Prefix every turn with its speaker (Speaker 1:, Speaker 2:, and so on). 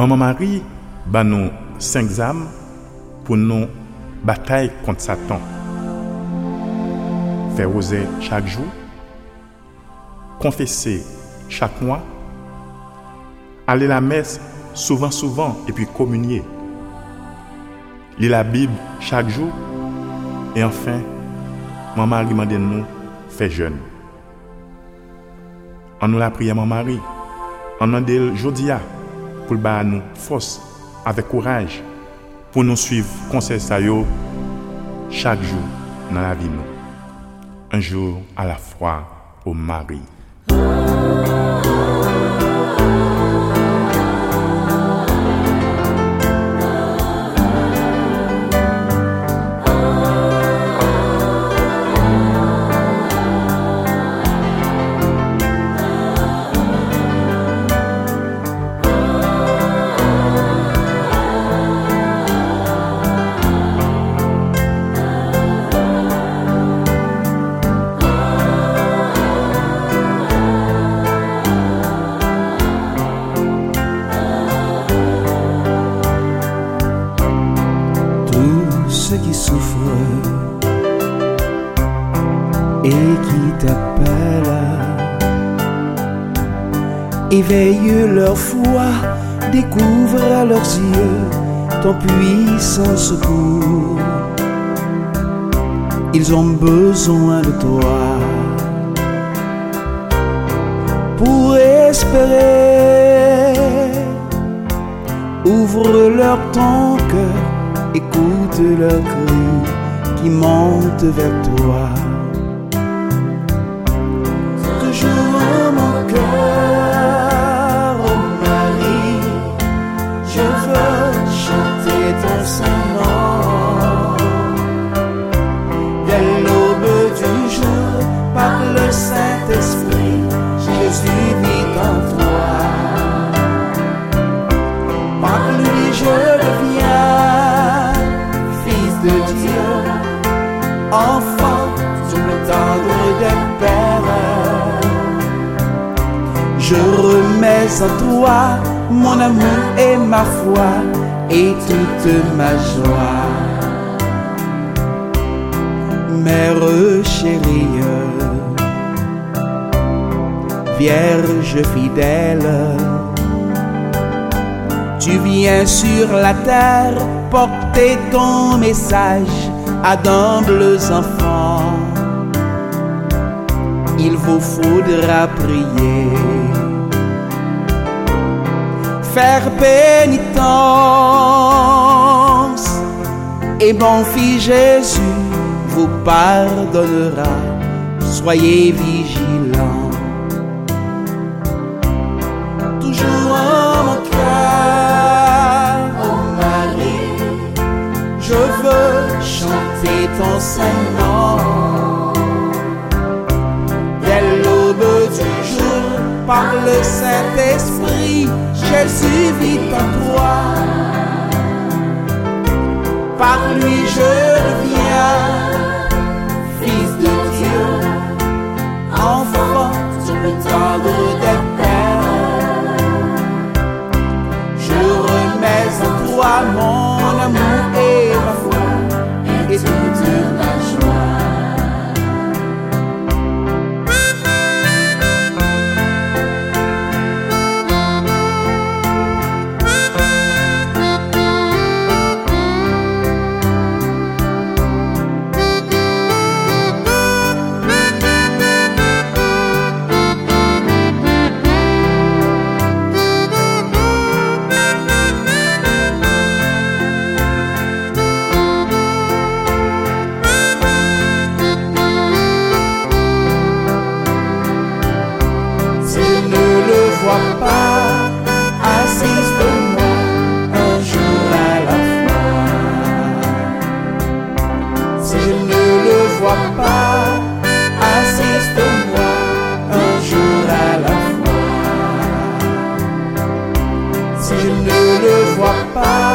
Speaker 1: Maman Mari ban nou 5 zam pou nou batay kont Satan. Fè rose chak jou, konfese chak mwa, ale la mes souvan souvan epi komunye. Li la bib chak jou, e anfen, maman Mari mande nou fè jen. An nou la priye maman Mari, an nan del jodia, pou l ba nou fos avek kouraj pou nou suiv konsey sa yo chak jou nan la vi nou. Un jou a la fwa ou mari.
Speaker 2: Qui souffrent et qui t'appellent. Éveille leur foi, découvre à leurs yeux ton puissant secours. Ils ont besoin de toi pour espérer. Ouvre leur ton cœur écoute leur cri qui monte vers toi. Tendre des pères. Je remets en toi mon amour et ma foi et toute ma joie. Mère chérie, Vierge fidèle, tu viens sur la terre porter ton message à d'humbles enfants. Il vous faudra prier, faire pénitence, et mon fils Jésus vous pardonnera. Soyez vigilants. Toujours en mon cœur, oh Marie, je veux chanter ton Saint-Nom. Par le Saint-Esprit, Jésus vit en toi. Par lui je deviens S'il ne le voit pas,